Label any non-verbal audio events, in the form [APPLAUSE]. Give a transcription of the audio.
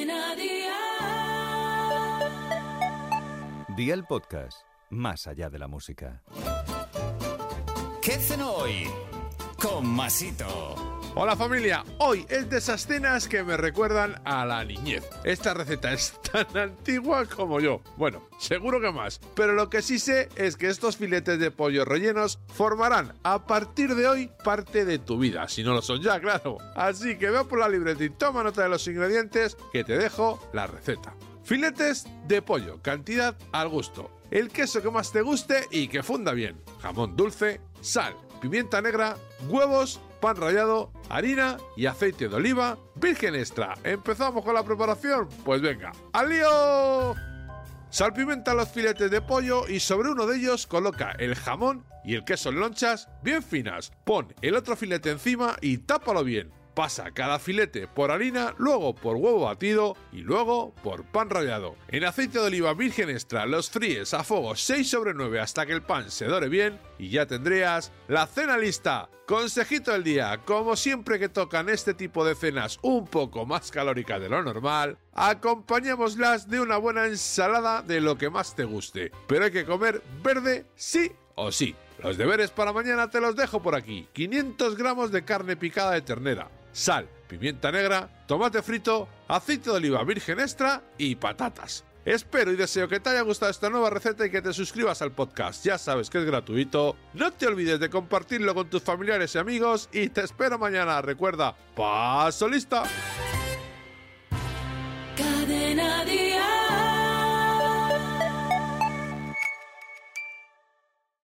Cadena Dial. Día el podcast, más allá de la música. ¿Qué cenó hoy? Con Masito. Hola familia, hoy es de esas cenas que me recuerdan a la niñez. Esta receta es [LAUGHS] tan antigua como yo. Bueno, seguro que más. Pero lo que sí sé es que estos filetes de pollo rellenos formarán a partir de hoy parte de tu vida. Si no lo son ya, claro. Así que ve por la libreta y toma nota de los ingredientes que te dejo la receta. Filetes de pollo, cantidad al gusto. El queso que más te guste y que funda bien. Jamón dulce, sal, pimienta negra, huevos, pan rallado, harina y aceite de oliva virgen extra. ¿Empezamos con la preparación? Pues venga, ¡al lío! Salpimenta los filetes de pollo y sobre uno de ellos coloca el jamón y el queso en lonchas bien finas. Pon el otro filete encima y tápalo bien. Pasa cada filete por harina, luego por huevo batido y luego por pan rallado. En aceite de oliva virgen extra los fríes a fuego 6 sobre 9 hasta que el pan se dore bien y ya tendrías la cena lista. Consejito del día, como siempre que tocan este tipo de cenas un poco más calóricas de lo normal, acompañémoslas de una buena ensalada de lo que más te guste. Pero hay que comer verde sí o sí. Los deberes para mañana te los dejo por aquí. 500 gramos de carne picada de ternera, sal, pimienta negra, tomate frito, aceite de oliva virgen extra y patatas. Espero y deseo que te haya gustado esta nueva receta y que te suscribas al podcast. Ya sabes que es gratuito. No te olvides de compartirlo con tus familiares y amigos y te espero mañana. Recuerda, paso lista.